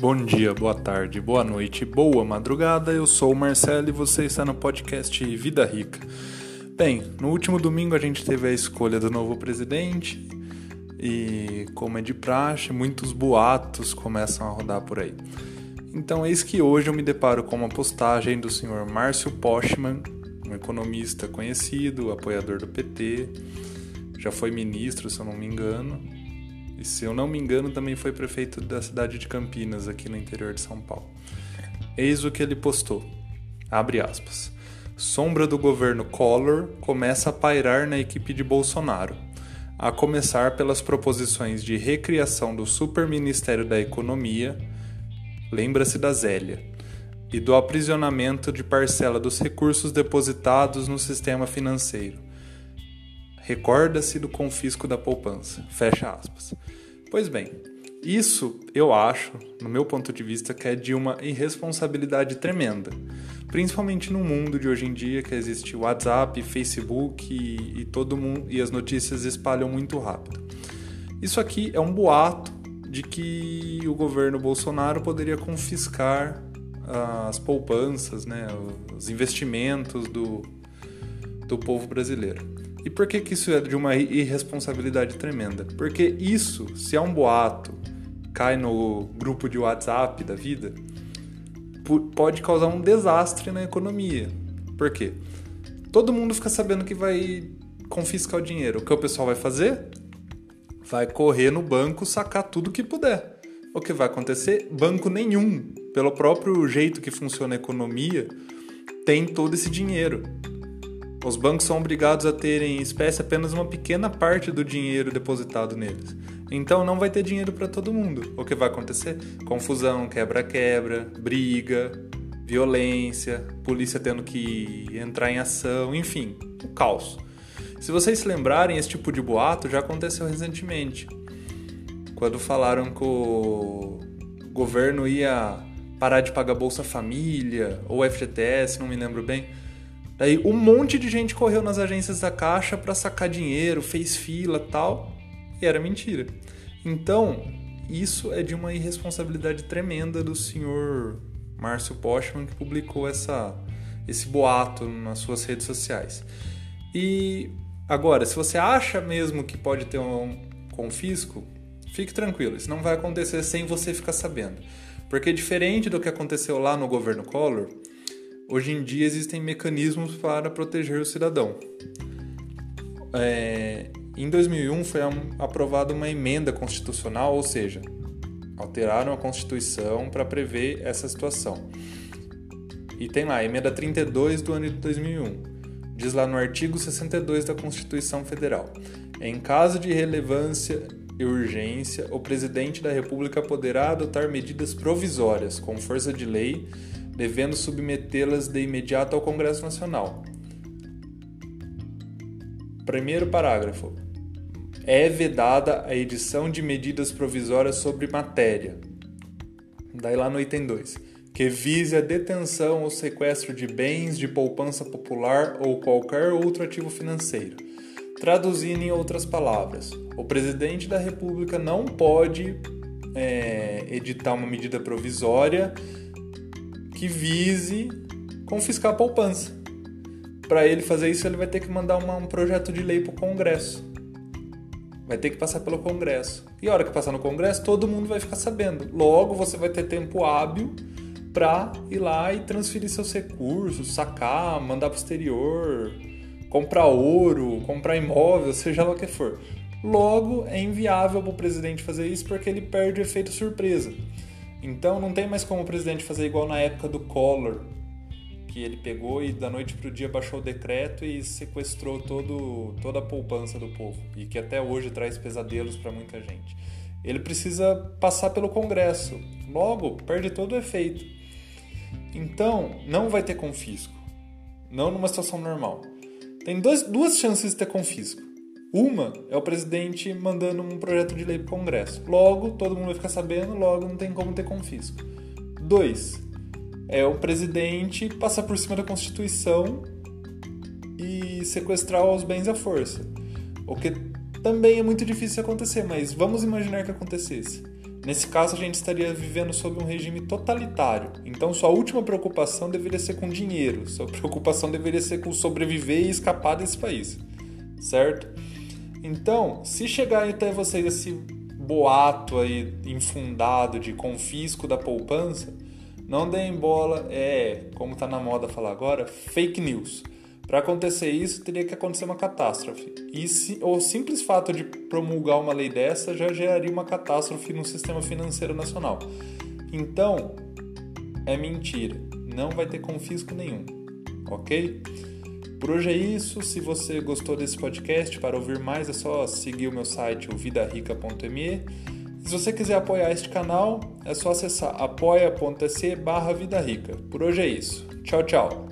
Bom dia, boa tarde, boa noite, boa madrugada. Eu sou o Marcelo e você está no podcast Vida Rica. Bem, no último domingo a gente teve a escolha do novo presidente e, como é de praxe, muitos boatos começam a rodar por aí. Então, eis que hoje eu me deparo com uma postagem do senhor Márcio Postman, um economista conhecido, apoiador do PT, já foi ministro, se eu não me engano, e se eu não me engano, também foi prefeito da cidade de Campinas, aqui no interior de São Paulo. Eis o que ele postou. Abre aspas. Sombra do governo Collor começa a pairar na equipe de Bolsonaro, a começar pelas proposições de recriação do Superministério da Economia, lembra-se da Zélia, e do aprisionamento de parcela dos recursos depositados no sistema financeiro Recorda-se do confisco da poupança. Fecha aspas. Pois bem, isso eu acho, no meu ponto de vista, que é de uma irresponsabilidade tremenda. Principalmente no mundo de hoje em dia, que existe WhatsApp, Facebook e, e todo mundo e as notícias espalham muito rápido. Isso aqui é um boato de que o governo Bolsonaro poderia confiscar as poupanças, né, os investimentos do, do povo brasileiro. E por que, que isso é de uma irresponsabilidade tremenda? Porque isso, se é um boato, cai no grupo de WhatsApp da vida, pode causar um desastre na economia. Por quê? Todo mundo fica sabendo que vai confiscar o dinheiro. O que o pessoal vai fazer? Vai correr no banco sacar tudo que puder. O que vai acontecer? Banco nenhum, pelo próprio jeito que funciona a economia, tem todo esse dinheiro. Os bancos são obrigados a terem em espécie apenas uma pequena parte do dinheiro depositado neles. Então não vai ter dinheiro para todo mundo. O que vai acontecer? Confusão, quebra-quebra, briga, violência, polícia tendo que entrar em ação, enfim, o um caos. Se vocês se lembrarem, esse tipo de boato já aconteceu recentemente. Quando falaram que o governo ia parar de pagar Bolsa Família ou FGTS, não me lembro bem Daí um monte de gente correu nas agências da Caixa para sacar dinheiro, fez fila tal, e era mentira. Então, isso é de uma irresponsabilidade tremenda do senhor Márcio Postman que publicou essa, esse boato nas suas redes sociais. E agora, se você acha mesmo que pode ter um confisco, fique tranquilo, isso não vai acontecer sem você ficar sabendo. Porque diferente do que aconteceu lá no governo Collor, hoje em dia existem mecanismos para proteger o cidadão. É, em 2001 foi aprovada uma emenda constitucional, ou seja, alteraram a Constituição para prever essa situação. E tem lá, emenda 32 do ano de 2001. Diz lá no artigo 62 da Constituição Federal: em caso de relevância e urgência, o presidente da República poderá adotar medidas provisórias com força de lei devendo submetê-las de imediato ao Congresso Nacional. Primeiro parágrafo. É vedada a edição de medidas provisórias sobre matéria. Daí lá no item 2. Que vise a detenção ou sequestro de bens de poupança popular ou qualquer outro ativo financeiro. Traduzindo em outras palavras, o presidente da República não pode é, editar uma medida provisória que vise confiscar a poupança. Para ele fazer isso, ele vai ter que mandar uma, um projeto de lei para o Congresso. Vai ter que passar pelo Congresso. E a hora que passar no Congresso, todo mundo vai ficar sabendo. Logo, você vai ter tempo hábil para ir lá e transferir seus recursos, sacar, mandar para o exterior, comprar ouro, comprar imóvel, seja lá o que for. Logo, é inviável para o presidente fazer isso porque ele perde o efeito surpresa. Então não tem mais como o presidente fazer igual na época do Collor, que ele pegou e da noite para o dia baixou o decreto e sequestrou todo, toda a poupança do povo e que até hoje traz pesadelos para muita gente. Ele precisa passar pelo Congresso, logo perde todo o efeito. Então não vai ter confisco, não numa situação normal. Tem dois, duas chances de ter confisco. Uma é o presidente mandando um projeto de lei para o Congresso. Logo, todo mundo vai ficar sabendo, logo não tem como ter confisco. Dois, é o presidente passar por cima da Constituição e sequestrar os bens à força. O que também é muito difícil acontecer, mas vamos imaginar que acontecesse. Nesse caso, a gente estaria vivendo sob um regime totalitário. Então, sua última preocupação deveria ser com dinheiro, sua preocupação deveria ser com sobreviver e escapar desse país, certo? Então, se chegar até vocês esse boato aí infundado de confisco da poupança, não deem bola, é, como tá na moda falar agora, fake news. Para acontecer isso, teria que acontecer uma catástrofe. E se, o simples fato de promulgar uma lei dessa já geraria uma catástrofe no sistema financeiro nacional. Então, é mentira. Não vai ter confisco nenhum. Ok? Por hoje é isso. Se você gostou desse podcast, para ouvir mais é só seguir o meu site, o vidarica.me. Se você quiser apoiar este canal, é só acessar apoia.se barra Vida Rica. Por hoje é isso. Tchau, tchau.